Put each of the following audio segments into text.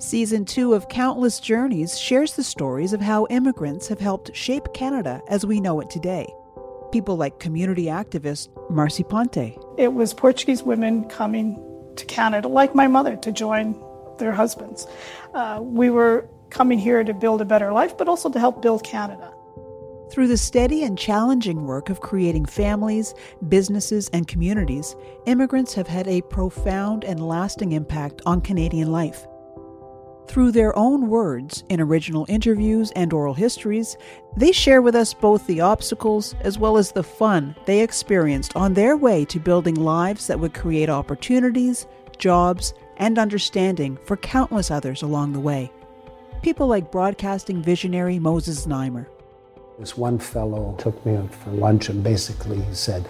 Season 2 of Countless Journeys shares the stories of how immigrants have helped shape Canada as we know it today. People like community activist Marcie Ponte. It was Portuguese women coming to Canada, like my mother, to join their husbands. Uh, we were coming here to build a better life, but also to help build Canada. Through the steady and challenging work of creating families, businesses, and communities, immigrants have had a profound and lasting impact on Canadian life. Through their own words, in original interviews and oral histories, they share with us both the obstacles as well as the fun they experienced on their way to building lives that would create opportunities, jobs, and understanding for countless others along the way. People like broadcasting visionary Moses Znaimer. This one fellow took me up for lunch and basically he said,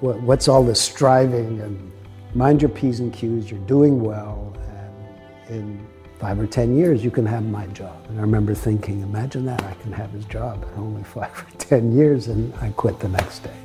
What's all this striving and mind your P's and Q's, you're doing well, and in five or ten years you can have my job. And I remember thinking, imagine that, I can have his job in only five or ten years, and I quit the next day.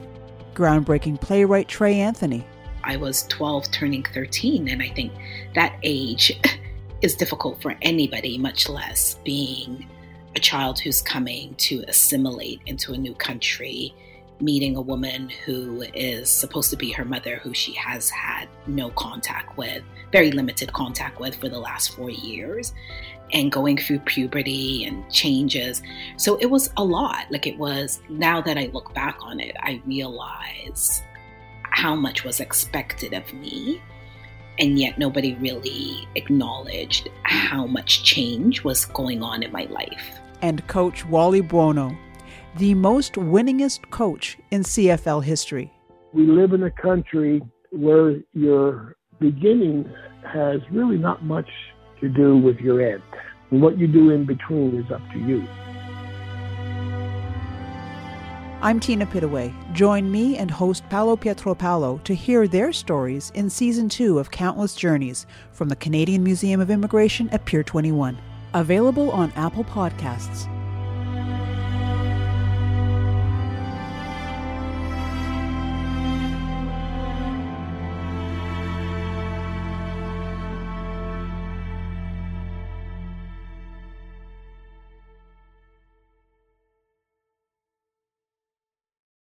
Groundbreaking playwright Trey Anthony. I was 12 turning 13, and I think that age is difficult for anybody, much less being a child who's coming to assimilate into a new country, meeting a woman who is supposed to be her mother, who she has had no contact with, very limited contact with for the last four years, and going through puberty and changes. So it was a lot. Like it was, now that I look back on it, I realize how much was expected of me and yet nobody really acknowledged how much change was going on in my life. And Coach Wally Buono, the most winningest coach in CFL history. We live in a country where your beginning has really not much to do with your end. And what you do in between is up to you. I'm Tina Pittaway. Join me and host Paolo Pietropaolo to hear their stories in season two of Countless Journeys from the Canadian Museum of Immigration at Pier 21. Available on Apple Podcasts.